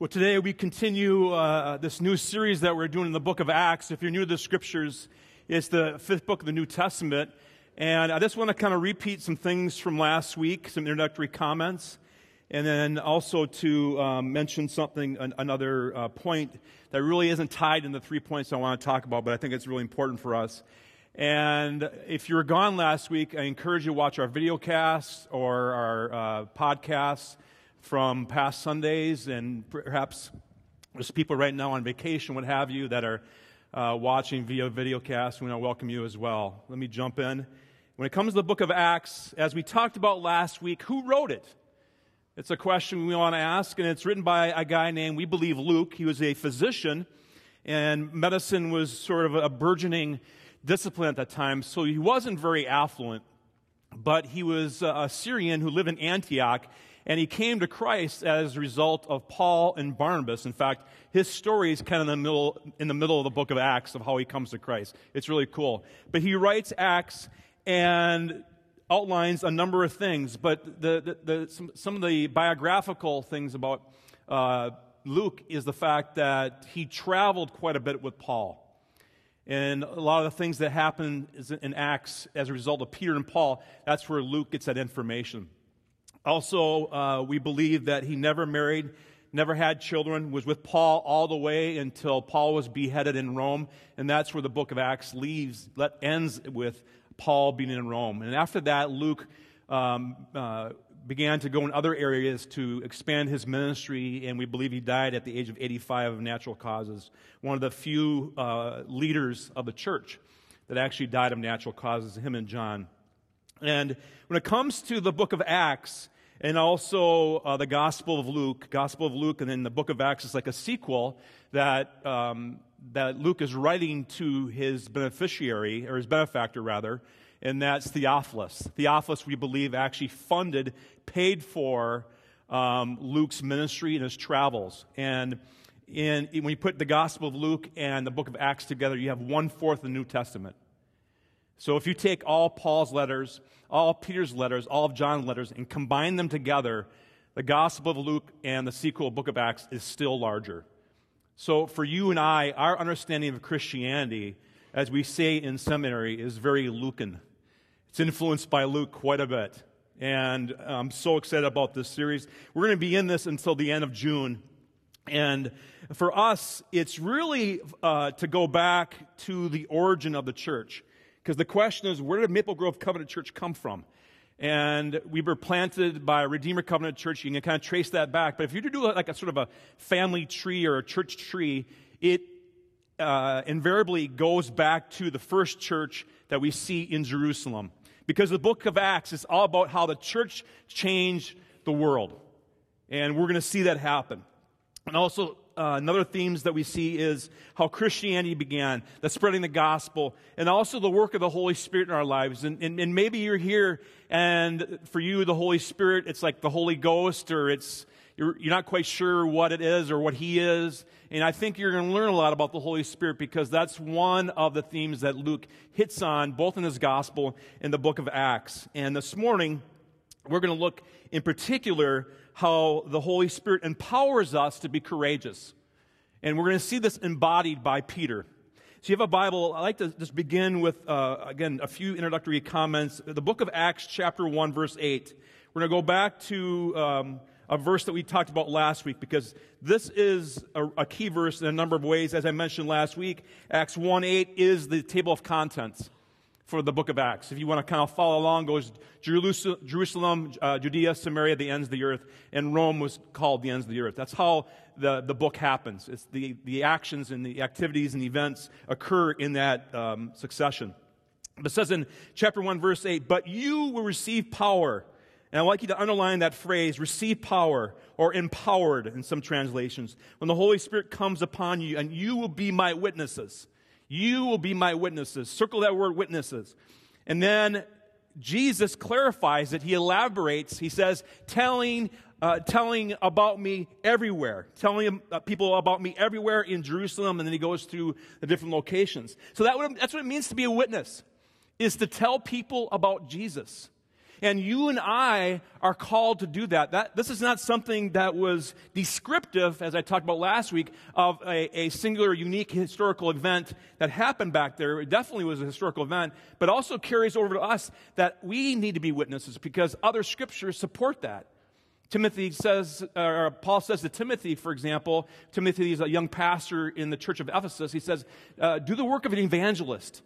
Well, today we continue uh, this new series that we're doing in the book of Acts. If you're new to the scriptures, it's the fifth book of the New Testament. And I just want to kind of repeat some things from last week, some introductory comments, and then also to um, mention something, an, another uh, point that really isn't tied in the three points I want to talk about, but I think it's really important for us. And if you were gone last week, I encourage you to watch our video casts or our uh, podcasts from past Sundays, and perhaps there's people right now on vacation, what have you, that are uh, watching via videocast. We want to welcome you as well. Let me jump in. When it comes to the book of Acts, as we talked about last week, who wrote it? It's a question we want to ask, and it's written by a guy named, we believe, Luke. He was a physician, and medicine was sort of a burgeoning discipline at that time, so he wasn't very affluent, but he was a Syrian who lived in Antioch, and he came to Christ as a result of Paul and Barnabas. In fact, his story is kind of in the middle, in the middle of the book of Acts of how he comes to Christ. It's really cool. But he writes Acts and outlines a number of things. But the, the, the, some, some, of the biographical things about uh, Luke is the fact that he traveled quite a bit with Paul. And a lot of the things that happen in Acts as a result of Peter and Paul, that's where Luke gets that information. Also, uh, we believe that he never married, never had children, was with Paul all the way until Paul was beheaded in Rome. And that's where the book of Acts leaves, let, ends with Paul being in Rome. And after that, Luke um, uh, began to go in other areas to expand his ministry, and we believe he died at the age of 85 of natural causes. One of the few uh, leaders of the church that actually died of natural causes, him and John. And when it comes to the book of Acts and also uh, the Gospel of Luke, Gospel of Luke, and then the book of Acts is like a sequel that, um, that Luke is writing to his beneficiary, or his benefactor rather, and that's Theophilus. Theophilus, we believe, actually funded, paid for um, Luke's ministry and his travels. And in, when you put the Gospel of Luke and the book of Acts together, you have one fourth of the New Testament. So if you take all Paul's letters, all Peter's letters, all of John's letters, and combine them together, the Gospel of Luke and the sequel book of Acts is still larger. So for you and I, our understanding of Christianity, as we say in seminary, is very Lucan. It's influenced by Luke quite a bit. And I'm so excited about this series. We're going to be in this until the end of June. And for us, it's really uh, to go back to the origin of the church. Because the question is, where did Maple Grove Covenant Church come from? And we were planted by Redeemer Covenant Church. You can kind of trace that back. But if you do like a sort of a family tree or a church tree, it uh, invariably goes back to the first church that we see in Jerusalem. Because the book of Acts is all about how the church changed the world. And we're going to see that happen. And also, uh, another themes that we see is how Christianity began, the spreading the gospel, and also the work of the Holy Spirit in our lives. And, and, and maybe you're here, and for you, the Holy Spirit, it's like the Holy Ghost, or it's you're, you're not quite sure what it is or what He is. And I think you're going to learn a lot about the Holy Spirit because that's one of the themes that Luke hits on, both in his gospel and the book of Acts. And this morning, we're going to look in particular how the Holy Spirit empowers us to be courageous. And we're going to see this embodied by Peter. So you have a Bible. I'd like to just begin with, uh, again, a few introductory comments. The book of Acts, chapter 1, verse 8. We're going to go back to um, a verse that we talked about last week because this is a, a, key verse in a number of ways. As I mentioned last week, Acts 1 8 is the table of contents for the book of Acts. If you want to kind of follow along, goes Jerusalem, uh, Judea, Samaria, the ends of the earth, and Rome was called the ends of the earth. That's how the, the book happens. It's the, the actions and the activities and events occur in that um, succession. But it says in chapter 1, verse 8, But you will receive power. And I'd like you to underline that phrase, receive power, or empowered in some translations. When the Holy Spirit comes upon you, and you will be my witnesses. You will be my witnesses. Circle that word witnesses. And then Jesus clarifies it. He elaborates. He says, telling, uh, telling about me everywhere, telling uh, people about me everywhere in Jerusalem. And then he goes through the different locations. So that, would, that's what it means to be a witness, is to tell people about Jesus. And you and I are called to do that. that this is not something that was descriptive, as I talked about last week, of a, a singular, unique historical event that happened back there. It definitely was a historical event, but also carries over to us that we need to be witnesses because other scriptures support that. Timothy says, or Paul says to Timothy, for example, Timothy is a young pastor in the church of Ephesus. He says, uh, Do the work of an evangelist.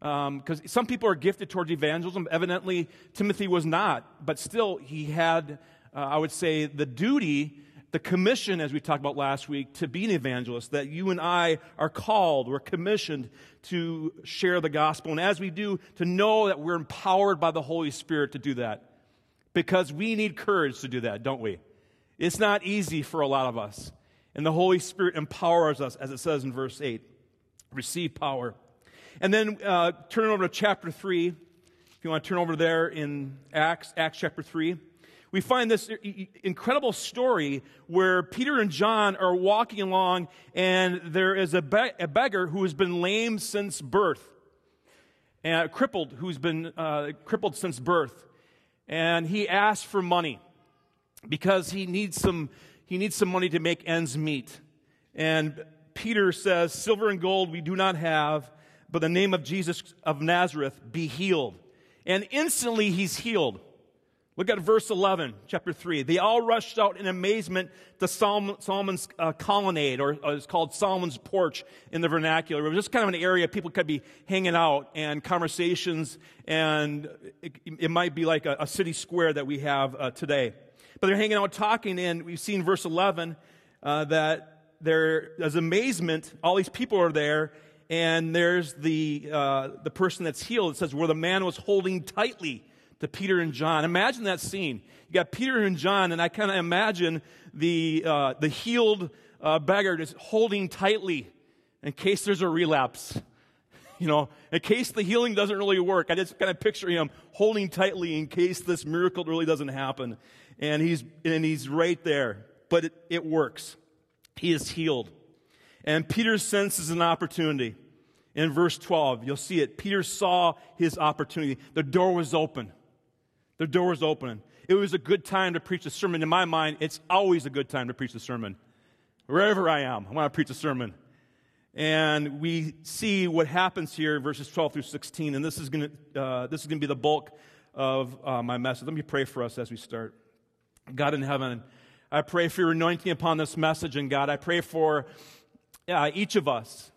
Because um, some people are gifted towards evangelism. Evidently, Timothy was not. But still, he had, uh, I would say, the duty, the commission, as we talked about last week, to be an evangelist. That you and I are called, we're commissioned to share the gospel. And as we do, to know that we're empowered by the Holy Spirit to do that because we need courage to do that, don't we? It's not easy for a lot of us. And the Holy Spirit empowers us, as it says in verse 8 receive power. And then uh, turn over to chapter 3. If you want to turn over there in Acts, Acts chapter 3. We find this incredible story where Peter and John are walking along, and there is a, be- a beggar who has been lame since birth, and crippled, who's been uh, crippled since birth and he asks for money because he needs some, he needs some money to make ends meet. And Peter says, Silver and gold we do not have, but the name of Jesus of Nazareth be healed. And instantly he's healed. Look at verse 11, chapter 3. They all rushed out in amazement to Solomon's uh, colonnade, or uh, it's called Solomon's porch in the vernacular. It was just kind of an area people could be hanging out and conversations, and it, it might be like a, a, city square that we have uh, today. But they're hanging out talking, and we've seen verse 11 uh, that there's amazement. All these people are there, and there's the, uh, the person that's healed. It says, where the man was holding tightly to Peter and John. Imagine that scene. You got Peter and John, and I kind of imagine the, uh, the healed uh, beggar just holding tightly in case there's a relapse. You know, in case the healing doesn't really work. I just kind of picture him holding tightly in case this miracle really doesn't happen. And he's, and he's right there. But it, it works. He is healed. And Peter senses an opportunity. In verse 12, you'll see it. Peter saw his opportunity. The door was open. The door was open. It was a good time to preach a sermon. In my mind, it's always a good time to preach a sermon. Wherever I am, I want to preach a sermon. And we see what happens here verses 12 through 16. And this is going to, uh, this is going to be the bulk of uh, my message. Let me pray for us as we start. God in heaven, I pray for your anointing upon this message. And God, I pray for uh, each of us.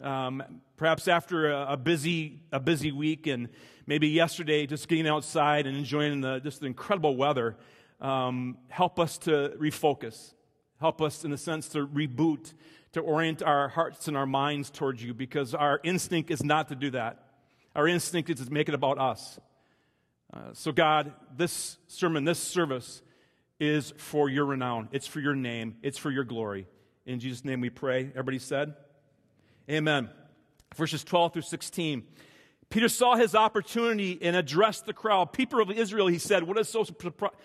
Um, perhaps after a, a, busy, a busy week and maybe yesterday just getting outside and enjoying the, just the incredible weather, um, help us to refocus. Help us, in a sense, to reboot, to orient our hearts and our minds towards you because our instinct is not to do that. Our instinct is to make it about us. Uh, so, God, this sermon, this service is for your renown. It's for your name. It's for your glory. In Jesus' name we pray. Everybody said, Amen. Verses 12 through 16. Peter saw his opportunity and addressed the crowd. People of Israel, he said, What is so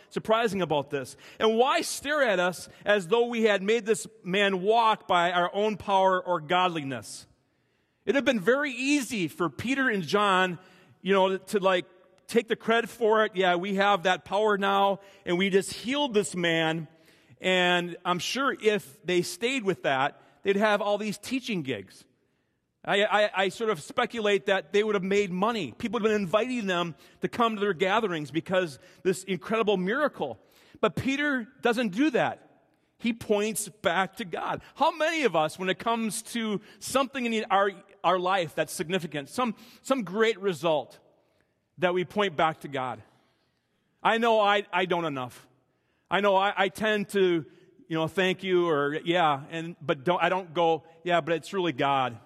surprising about this? And why stare at us as though we had made this man walk by our own power or godliness? It had been very easy for Peter and John, you know, to like take the credit for it. Yeah, we have that power now, and we just healed this man. And I'm sure if they stayed with that, they'd have all these teaching gigs. I, I, I, sort of speculate that they would have made money. People would have been inviting them to come to their gatherings because this incredible miracle. But Peter doesn't do that. He points back to God. How many of us, when it comes to something in our, our life that's significant, some, some great result, that we point back to God? I know I, I don't enough. I know I, I tend to, you know, thank you or yeah, and but don't I don't go, yeah, but it's really God.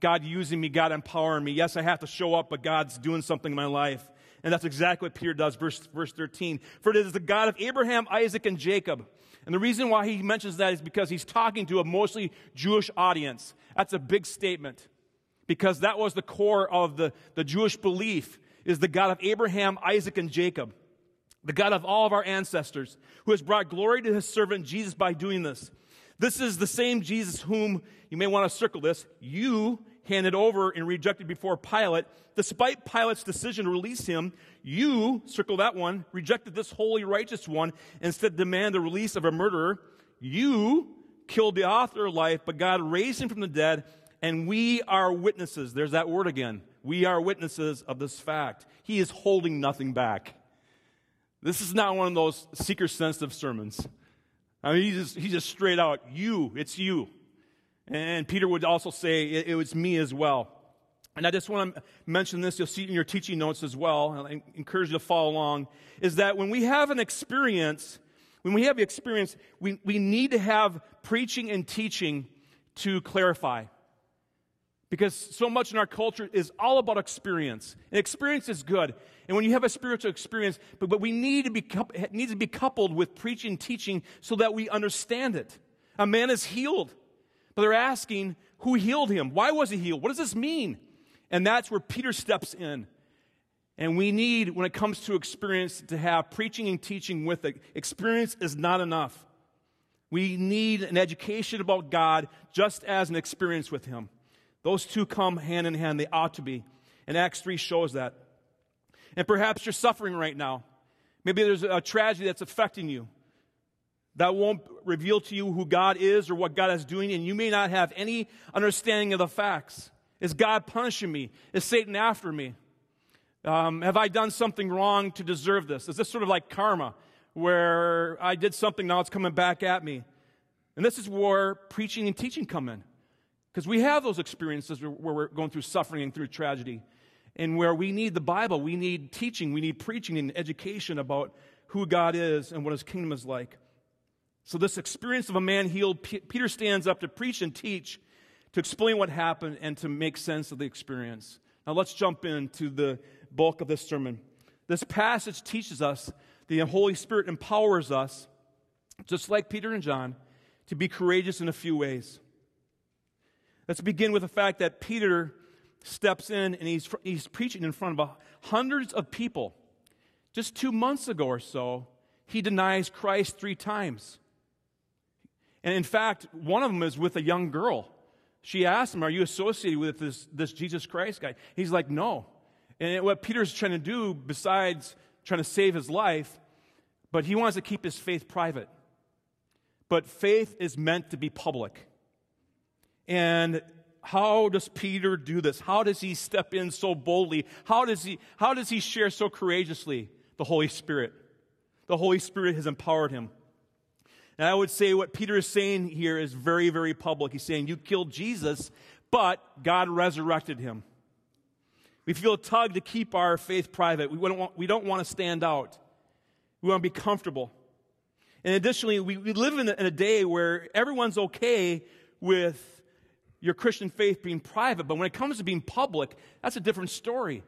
God using me, God empowering me. Yes, I have to show up, but God's doing something in my life. And that's exactly what Peter does, verse, verse 13. For it is the God of Abraham, Isaac, and Jacob. And the reason why he mentions that is because he's talking to a mostly Jewish audience. That's a big statement. Because that was the core of the, the Jewish belief is the God of Abraham, Isaac, and Jacob. The God of all of our ancestors, who has brought glory to his servant Jesus by doing this. This is the same Jesus whom you may want to circle this. You handed over and rejected before Pilate. Despite Pilate's decision to release him, you, circle that one, rejected this holy, righteous one, instead demand the release of a murderer. You killed the author of life, but God raised him from the dead, and we are witnesses. There's that word again. We are witnesses of this fact. He is holding nothing back. This is not one of those seeker sensitive sermons. I mean, he's just, he's just straight out, you, it's you. And Peter would also say, it, it was me as well. And I just want to mention this, you'll see in your teaching notes as well, I encourage you to follow along, is that when we have an experience, when we have experience, we, we need to have preaching and teaching to clarify. Because so much in our culture is all about experience. And experience is good. And when you have a spiritual experience, but, but we need to be, needs to be coupled with preaching and teaching so that we understand it. A man is healed. But they're asking who healed him? Why was he healed? What does this mean? And that's where Peter steps in. And we need, when it comes to experience, to have preaching and teaching with it. Experience is not enough. We need an education about God just as an experience with Him. Those two come hand in hand. They ought to be. And Acts 3 shows that. And perhaps you're suffering right now. Maybe there's a tragedy that's affecting you that won't reveal to you who God is or what God is doing, and you may not have any understanding of the facts. Is God punishing me? Is Satan after me? Um, have I done something wrong to deserve this? Is this sort of like karma, where I did something, now it's coming back at me? And this is where preaching and teaching come in. Because we have those experiences where we're going through suffering and through tragedy, and where we need the Bible, we need teaching, we need preaching and education about who God is and what his kingdom is like. So, this experience of a man healed, Peter stands up to preach and teach, to explain what happened, and to make sense of the experience. Now, let's jump into the bulk of this sermon. This passage teaches us the Holy Spirit empowers us, just like Peter and John, to be courageous in a few ways. Let's begin with the fact that Peter steps in and he's, he's preaching in front of hundreds of people. Just two months ago or so, he denies Christ three times. And in fact, one of them is with a young girl. She asked him, Are you associated with this, this Jesus Christ guy? He's like, No. And what Peter's trying to do, besides trying to save his life, but he wants to keep his faith private. But faith is meant to be public. And how does Peter do this? How does he step in so boldly? How does he, how does he share so courageously? The Holy Spirit. The Holy Spirit has empowered him. And I would say what Peter is saying here is very, very public. He's saying, You killed Jesus, but God resurrected him. We feel a tug to keep our faith private. We don't want, we don't want to stand out. We want to be comfortable. And additionally, we, we live in a, in a day where everyone's okay with your Christian faith being private, but when it comes to being public, that's a different story.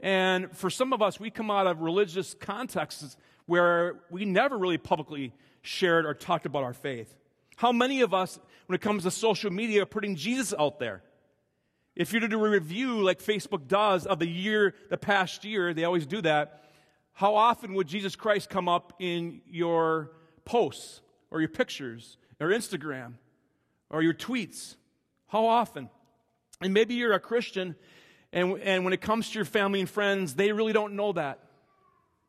And for some of us, we come out of religious contexts where we never really publicly shared or talked about our faith. How many of us, when it comes to social media, are putting Jesus out there? If you do a review like Facebook does of the year, the past year, they always do that, how often would Jesus Christ come up in your posts or your pictures or Instagram or your tweets? How often? And maybe you're a Christian, and, and when it comes to your family and friends, they really don't know that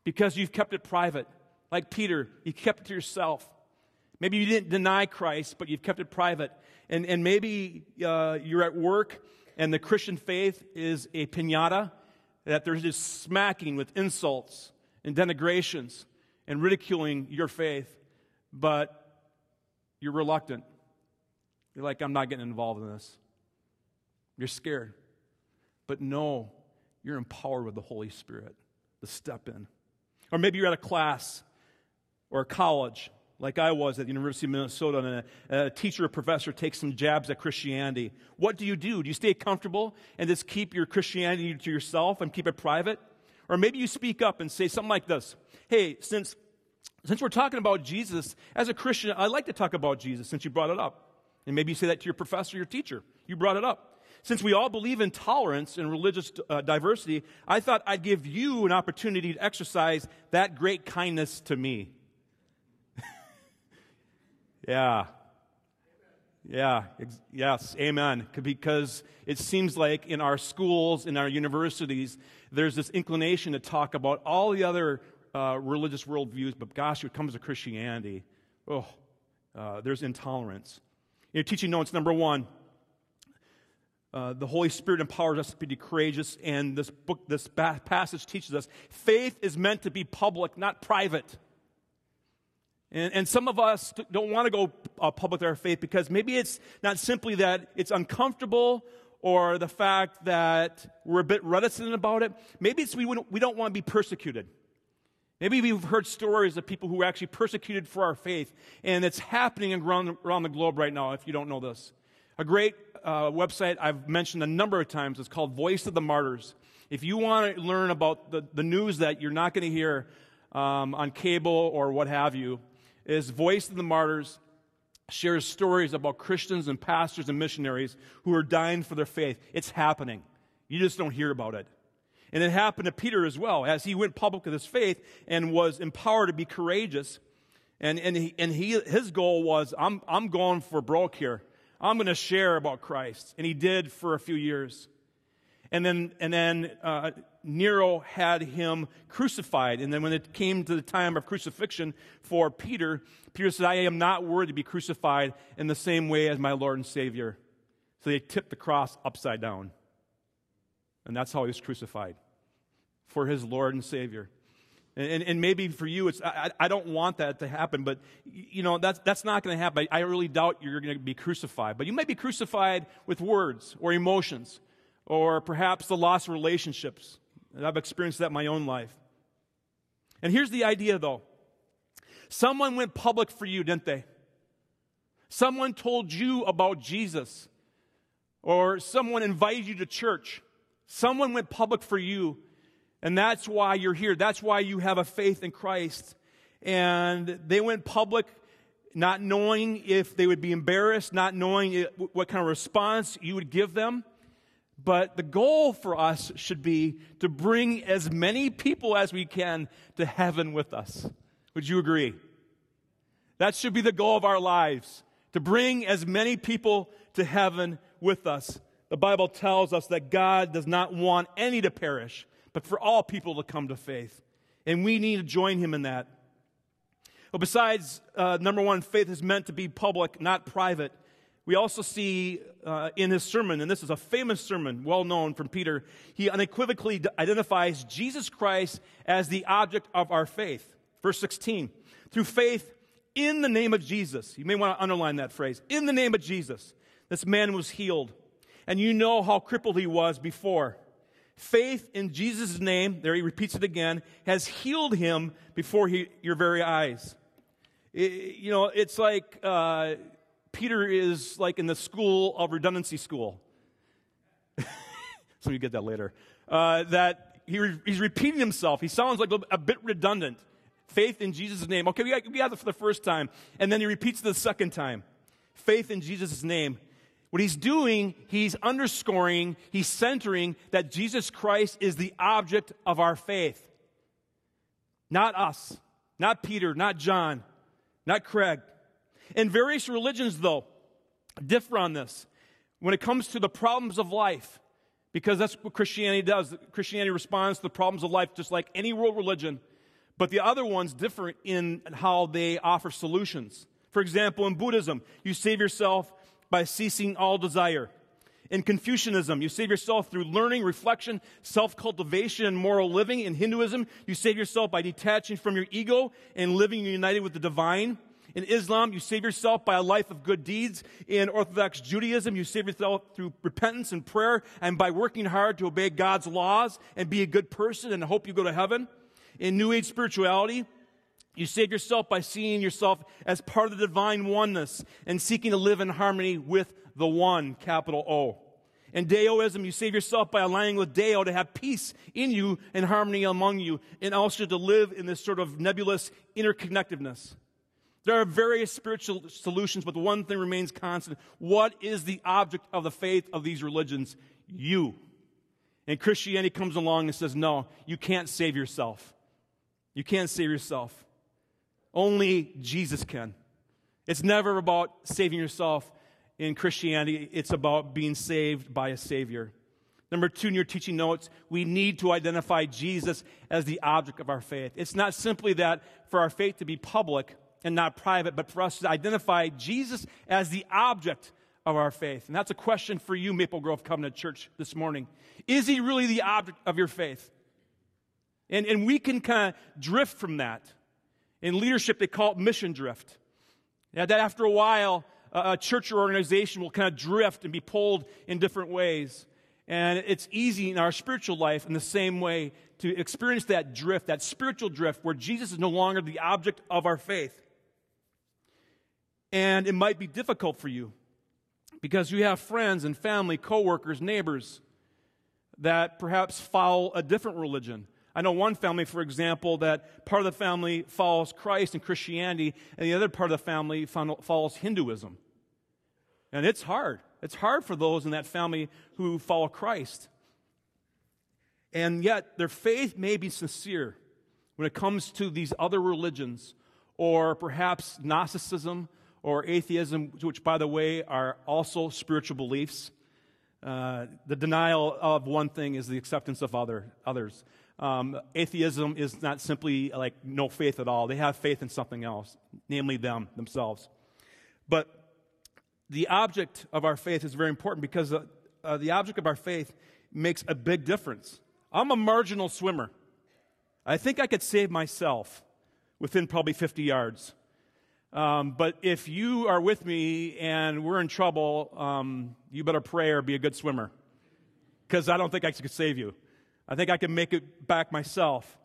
because you've kept it private. Like Peter, you kept it to yourself. Maybe you didn't deny Christ, but you've kept it private. And, and maybe uh, you're at work and the Christian faith is a pinata, that there's just smacking with insults and denigrations and ridiculing your faith, but you're reluctant. You're like, I'm not getting involved in this. You're scared. But no, you're empowered with the Holy Spirit to step in. Or maybe you're at a class or a college like I was at the University of Minnesota, and a, a, teacher or professor takes some jabs at Christianity. What do you do? Do you stay comfortable and just keep your Christianity to yourself and keep it private? Or maybe you speak up and say something like this Hey, since, since we're talking about Jesus, as a Christian, I'd like to talk about Jesus since you brought it up. And maybe you say that to your professor, your teacher. You brought it up. Since we all believe in tolerance and religious uh, diversity, I thought I'd give you an opportunity to exercise that great kindness to me. yeah. Yeah, ex- yes, amen. Because it seems like in our schools, in our universities, there's this inclination to talk about all the other uh, religious worldviews, but gosh, when it comes to Christianity, oh, uh, there's intolerance. Your teaching notes number one uh, the Holy Spirit empowers us to be courageous, and this book, this passage teaches us faith is meant to be public, not private. And, and some of us don't want to go uh, public with our faith because maybe it's not simply that it's uncomfortable or the fact that we're a bit reticent about it. Maybe it's we, we don't want to be persecuted. Maybe we've heard stories of people who were actually persecuted for our faith, and it's happening around, around the globe right now if you don't know this. A great uh, website I've mentioned a number of times is called Voice of the Martyrs. If you want to learn about the, the news that you're not going to hear um, on cable or what have you, is Voice of the Martyrs shares stories about Christians and pastors and missionaries who are dying for their faith. It's happening. You just don't hear about it. And it happened to Peter as well, as he went public with his faith and was empowered to be courageous. And, and, he, and he, his goal was, I'm, I'm going for broke here. I'm going to share about Christ. And he did for a few years. And then, and then uh, Nero had him crucified. And then when it came to the time of crucifixion for Peter, Peter said, I am not worthy to be crucified in the same way as my Lord and Savior. So they tipped the cross upside down. And that's how he was crucified for his Lord and Savior. And, and, maybe for you, it's, I, I, don't want that to happen, but you know, that's, that's not going to happen. I really doubt you're going to be crucified. But you may be crucified with words or emotions or perhaps the loss of relationships. And I've experienced that in my own life. And here's the idea though. Someone went public for you, didn't they? Someone told you about Jesus. Or someone invited you to church. Someone went public for you, and that's why you're here. That's why you have a faith in Christ. And they went public not knowing if they would be embarrassed, not knowing what kind of response you would give them. But the goal for us should be to bring as many people as we can to heaven with us. Would you agree? That should be the goal of our lives to bring as many people to heaven with us. The Bible tells us that God does not want any to perish, but for all people to come to faith. And we need to join him in that. Well, besides, uh, number one, faith is meant to be public, not private. We also see uh, in his sermon, and this is a famous sermon, well known from Peter, he unequivocally identifies Jesus Christ as the object of our faith. Verse 16, through faith in the name of Jesus. You may want to underline that phrase. In the name of Jesus, this man was healed and you know how crippled he was before. Faith in Jesus' name, there he repeats it again, has healed him before he, your very eyes. It, you know, it's like uh, Peter is like in the school of redundancy school. Some of you get that later. Uh, that he re- he's repeating himself. He sounds like a, bit redundant. Faith in Jesus' name. Okay, we got, we got it for the first time. And then he repeats it the second time. Faith in Jesus' name what he's doing, he's underscoring, he's centering that Jesus Christ is the object of our faith. Not us, not Peter, not John, not Craig. And various religions, though, differ on this when it comes to the problems of life, because that's what Christianity does. Christianity responds to the problems of life just like any world religion, but the other ones differ in how they offer solutions. For example, in Buddhism, you save yourself by ceasing all desire. In Confucianism, you save yourself through learning, reflection, self cultivation, and moral living. In Hinduism, you save yourself by detaching from your ego and living united with the divine. In Islam, you save yourself by a life of good deeds. In Orthodox Judaism, you save yourself through repentance and prayer and by working hard to obey God's laws and be a good person and hope you go to heaven. In New Age spirituality, you save yourself by seeing yourself as part of the divine oneness and seeking to live in harmony with the one, capital O. In Daoism, you save yourself by aligning with Dao to have peace in you and harmony among you, and also to live in this sort of nebulous interconnectedness. There are various spiritual solutions, but the one thing remains constant. What is the object of the faith of these religions? You. And Christianity comes along and says, no, you can't save yourself. You can't save yourself. Only Jesus can. It's never about saving yourself. in Christianity, it's about being saved by a Savior. Number two, in your teaching notes, we need to identify Jesus as the object of our faith. It's not simply that for our faith to be public and not private, but for us to identify Jesus as the object of our faith. And that's a question for you, Maple Grove Covenant Church, this morning. Is he really the object of your faith? And, and we can kind of drift from that. In leadership, they call it mission drift. Yeah, that after a while, a church or organization will kind of drift and be pulled in different ways. And it's easy in our spiritual life in the same way to experience that drift, that spiritual drift, where Jesus is no longer the object of our faith. And it might be difficult for you because you have friends and family, coworkers, neighbors that perhaps follow a different religion. I know one family, for example, that part of the family follows Christ and Christianity, and the other part of the family follows Hinduism. And it's hard. It's hard for those in that family who follow Christ. And yet, their faith may be sincere when it comes to these other religions, or perhaps Gnosticism or atheism, which, by the way, are also spiritual beliefs. Uh, the denial of one thing is the acceptance of other, others. Um, atheism is not simply like no faith at all. They have faith in something else, namely them, themselves. But the object of our faith is very important because uh, uh, the object of our faith makes a big difference. I'm a marginal swimmer. I think I could save myself within probably 50 yards. Um, but if you are with me and we're in trouble, um, you better pray or be a good swimmer. Because I don't think I could save you. I think I can make it back myself.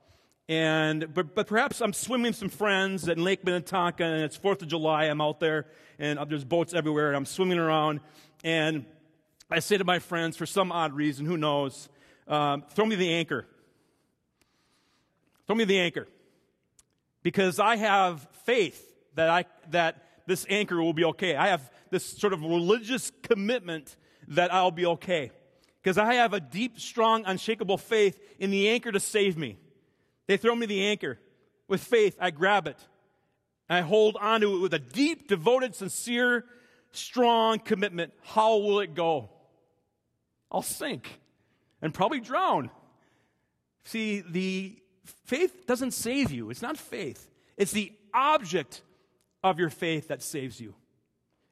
And, but, but perhaps I'm swimming with some friends at Lake Minnetonka and it's 4th of July. I'm out there and there's boats everywhere and I'm swimming around. And I say to my friends, for some odd reason, who knows, um, throw me the anchor. Throw me the anchor. Because I have faith that, I, that this anchor will be okay. I have this sort of religious commitment that I'll be okay. Because I have a deep, strong, unshakable faith in the anchor to save me. They throw me the anchor. With faith, I grab it. I hold onto it with a deep, devoted, sincere, strong commitment. How will it go? I'll sink and probably drown. See, the faith doesn't save you. It's not faith. It's the object of your faith that saves you.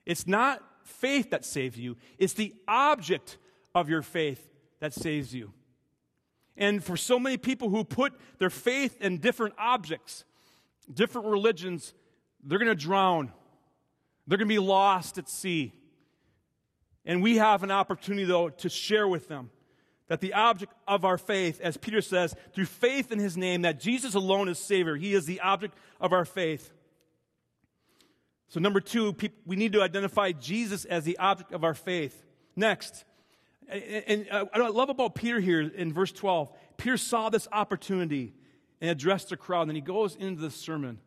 It's not faith that saves you, it's the object of your faith that saves you. And for so many people who put their faith in different objects, different religions, they're going to drown. They're going to be lost at sea. And we have an opportunity, though, to share with them that the object of our faith, as Peter says, through faith in his name, that Jesus alone is Savior. He is the object of our faith. So, number two, we need to identify Jesus as the object of our faith. Next, and what I love about Peter here in verse 12, Peter saw this opportunity and addressed the crowd. And he goes into the sermon,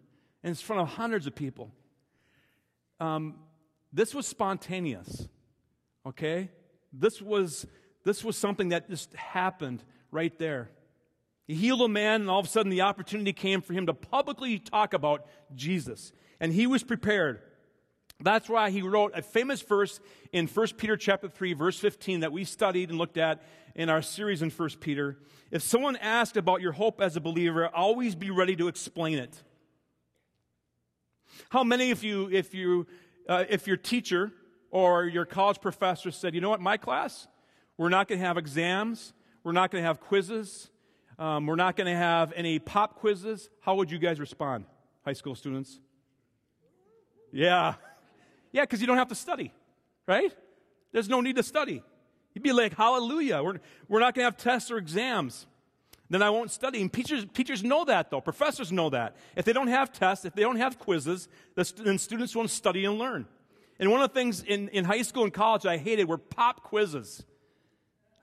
and it's in front of hundreds of people. Um, this was spontaneous, okay? This was, this was something that just happened right there. He healed a man, and all of a sudden the opportunity came for him to publicly talk about Jesus and he was prepared. That's why he wrote a famous verse in 1 Peter chapter 3 verse 15 that we studied and looked at in our series in 1 Peter. If someone asks about your hope as a believer, always be ready to explain it. How many of you, if you, uh, if your teacher or your college professor said, you know what, my class, we're not going to have exams, we're not going to have quizzes, um, we're not going to have any pop quizzes, how would you guys respond, high school students? Yeah. Yeah, because you don't have to study, right? There's no need to study. You'd be like, hallelujah. We're, we're not going to have tests or exams. Then I won't study. And teachers, teachers know that, though. Professors know that. If they don't have tests, if they don't have quizzes, then students won't study and learn. And one of the things in, in high school and college I hated were pop quizzes.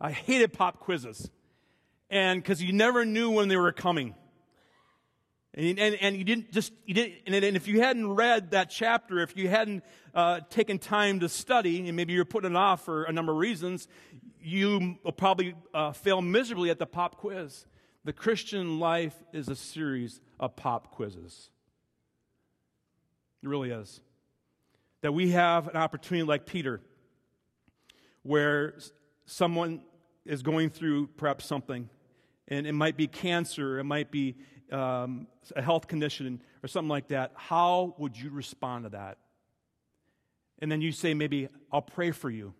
I hated pop quizzes. And because you never knew when they were coming. And, and, and, you didn't just, you didn't, and if you hadn't read that chapter, if you hadn't uh, taken time to study, and maybe you're putting it off for a number of reasons, you will probably uh, fail miserably at the pop quiz. The Christian life is a series of pop quizzes. It really is. That we have an opportunity like Peter, where someone is going through perhaps something, and it might be cancer, it might be um, a health condition, or something like that. How would you respond to that? And then you say, maybe, I'll pray for you.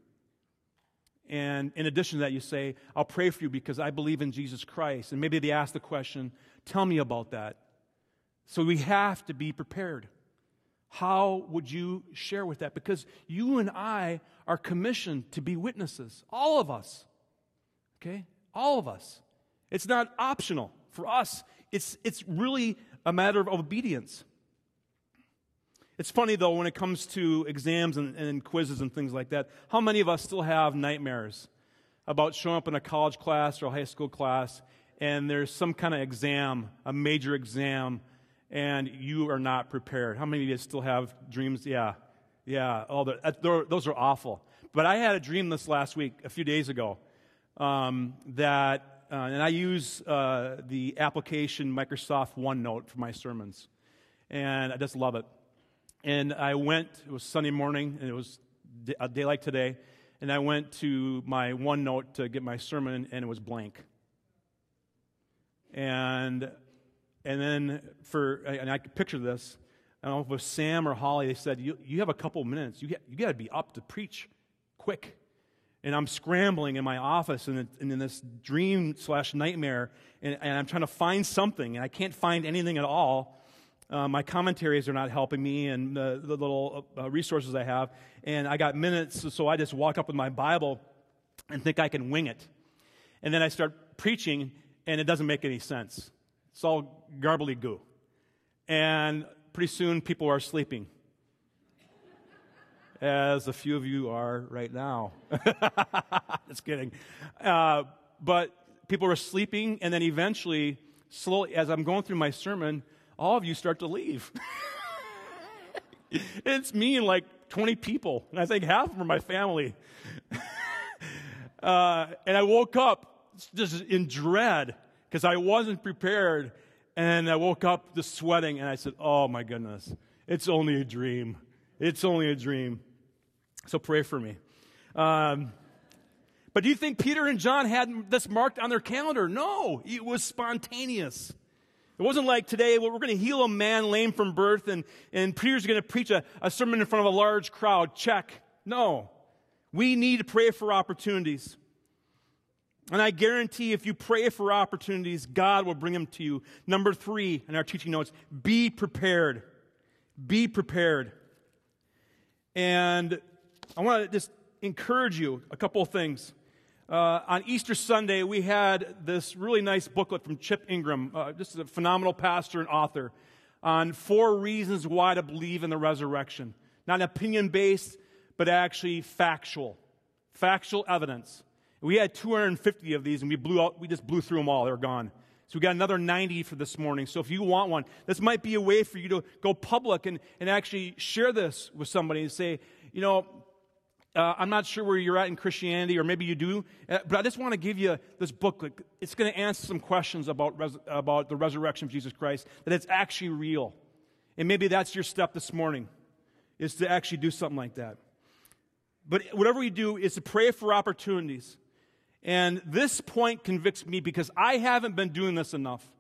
And in addition to that, you say, I'll pray for you because I believe in Jesus Christ. And maybe they ask the question, Tell me about that. So we have to be prepared. How would you share with that? Because you and I are commissioned to be witnesses. All of us. Okay? All of us. It's not optional. For us, it's, it's really a matter of obedience. It's funny, though, when it comes to exams and, and quizzes and things like that, how many of us still have nightmares about showing up in a college class or a high school class and there's some kind of exam, a major exam, and you are not prepared? How many of you still have dreams? Yeah, yeah, oh, those are awful. But I had a dream this last week, a few days ago, um, that, uh, and I use uh, the application Microsoft OneNote for my sermons, and I just love it. And I went, it was Sunday morning, and it was a day like today, and I went to my OneNote to get my sermon, and it was blank. And, and then for, and I could picture this, I don't know if it was Sam or Holly, they said, You, you have a couple minutes. You, get, you got to be up to preach quick. And I'm scrambling in my office and, in this dream slash nightmare, and, and I'm trying to find something, and I can't find anything at all. Uh, my commentaries are not helping me and the, the little uh, resources I have. And I got minutes, so I just walk up with my Bible and think I can wing it. And then I start preaching, and it doesn't make any sense. It's all garbly goo, And pretty soon people are sleeping. As a few of you are right now. Just kidding. Uh, but people were sleeping, and then eventually, slowly, as I'm going through my sermon, all of you start to leave. it's me and like 20 people, and I think half of them are my family. uh, and I woke up just in dread because I wasn't prepared. And I woke up just sweating, and I said, Oh my goodness, it's only a dream. It's only a dream. So pray for me. Um, but do you think Peter and John had this marked on their calendar? No, it was spontaneous. It wasn't like today, well, we're going to heal a man lame from birth and, and Peter's going to preach a, a sermon in front of a large crowd. Check. No. We need to pray for opportunities. And I guarantee if you pray for opportunities, God will bring them to you. Number three in our teaching notes be prepared. Be prepared. And I want to just encourage you a couple of things. Uh, on Easter Sunday, we had this really nice booklet from Chip Ingram, uh, just a phenomenal pastor and author, on four reasons why to believe in the resurrection. Not opinion based, but actually factual, factual evidence. We had 250 of these, and we blew out, we just blew through them all. They're gone. So we got another 90 for this morning. So if you want one, this might be a way for you to go public and, and actually share this with somebody and say, you know, uh, I'm not sure where you're at in Christianity, or maybe you do, uh, but I just want to give you this booklet. It's going to answer some questions about, res- about the resurrection of Jesus Christ, that it's actually real. And maybe that's your step this morning, is to actually do something like that. But whatever we do is to pray for opportunities. And this point convicts me because I haven't been doing this enough.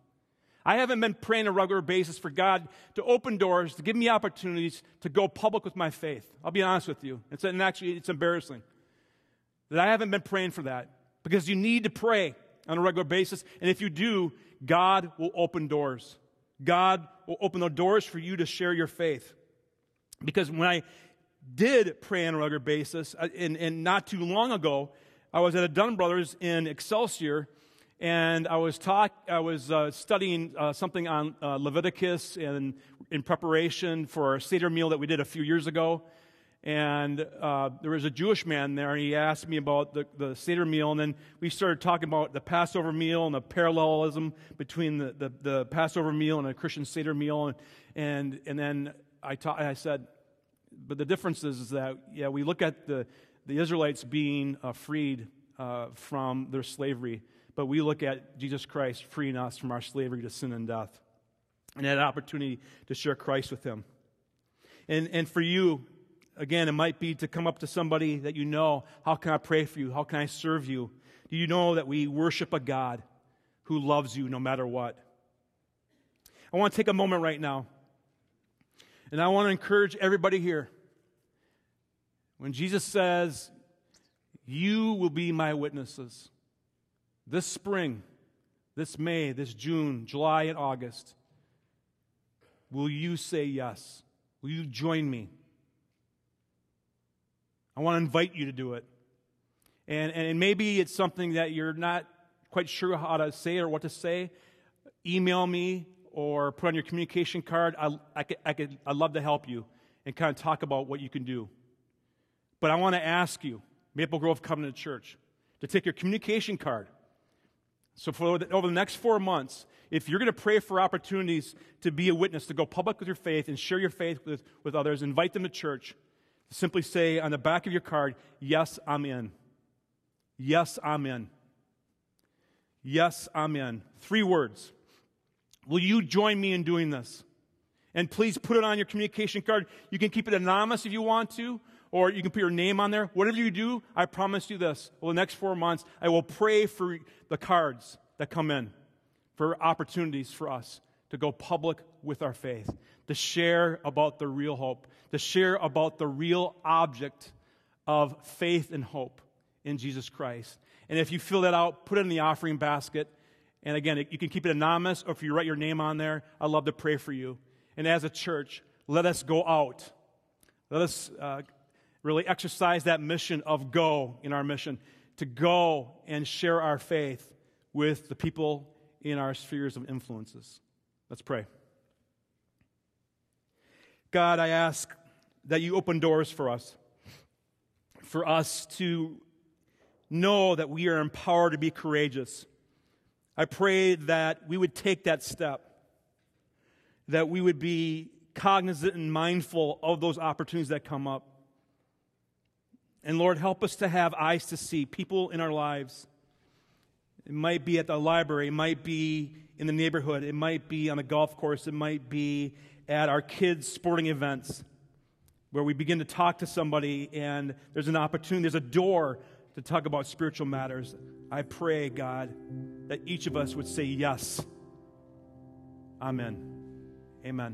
I haven't been praying on a regular basis for God to open doors, to give me opportunities to go public with my faith. I'll be honest with you. It's, and actually, it's embarrassing that I haven't been praying for that because you need to pray on a regular basis. And if you do, God will open doors. God will open the doors for you to share your faith. Because when I did pray on a regular basis, uh, and, and not too long ago, I was at a Dunn Brothers in Excelsior and I was talk, I was uh, studying uh, something on uh, Leviticus and in preparation for a Seder meal that we did a few years ago. And uh, there was a Jewish man there, and he asked me about the, the Seder meal. And then we started talking about the Passover meal and the parallelism between the, the, the Passover meal and a Christian Seder meal. And, and, and then I, ta- I said, but the difference is, is that, yeah, we look at the, the Israelites being uh, freed uh, from their slavery but we look at Jesus Christ freeing us from our slavery to sin and death and that opportunity to share Christ with Him. And, and for you, again, it might be to come up to somebody that you know. How can I pray for you? How can I serve you? Do you know that we worship a God who loves you no matter what? I want to take a moment right now, and I want to encourage everybody here. When Jesus says, You will be my witnesses, this spring, this May, this June, July, and August, will you say yes? Will you join me? I want to invite you to do it. And, and maybe it's something that you're not quite sure how to say or what to say. Email me or put on your communication card. I, I, could, I could, I'd love to help you and kind of talk about what you can do. But I want to ask you, Maple Grove Covenant Church, to take your communication card. So, for the, over the next four months, if you're going to pray for opportunities to be a witness, to go public with your faith and share your faith with, with others, invite them to church, simply say on the back of your card, Yes, I'm in. Yes, I'm in. Yes, I'm in. Three words. Will you join me in doing this? And please put it on your communication card. You can keep it anonymous if you want to, or you can put your name on there. Whatever you do, I promise you this. The next four months, I will pray for the cards that come in for opportunities for us to go public with our faith, to share about the real hope, to share about the real object of faith and hope in Jesus Christ. And if you fill that out, put it in the offering basket and again, you can keep it anonymous, or if you write your name on there, I'd love to pray for you. And as a church, let us go out. Let us uh, really exercise that mission of go in our mission to go and share our faith with the people in our spheres of influences. Let's pray. God, I ask that you open doors for us, for us to know that we are empowered to be courageous I pray that we would take that step, that we would be cognizant and mindful of those opportunities that come up. And Lord, help us to have eyes to see people in our lives. It might be at the library, it might be in the neighborhood, it might be on a golf course, it might be at our kids' sporting events where we begin to talk to somebody and there's an opportunity, there's a door to talk about spiritual matters. I pray, God, that each of us would say yes. Amen. Amen.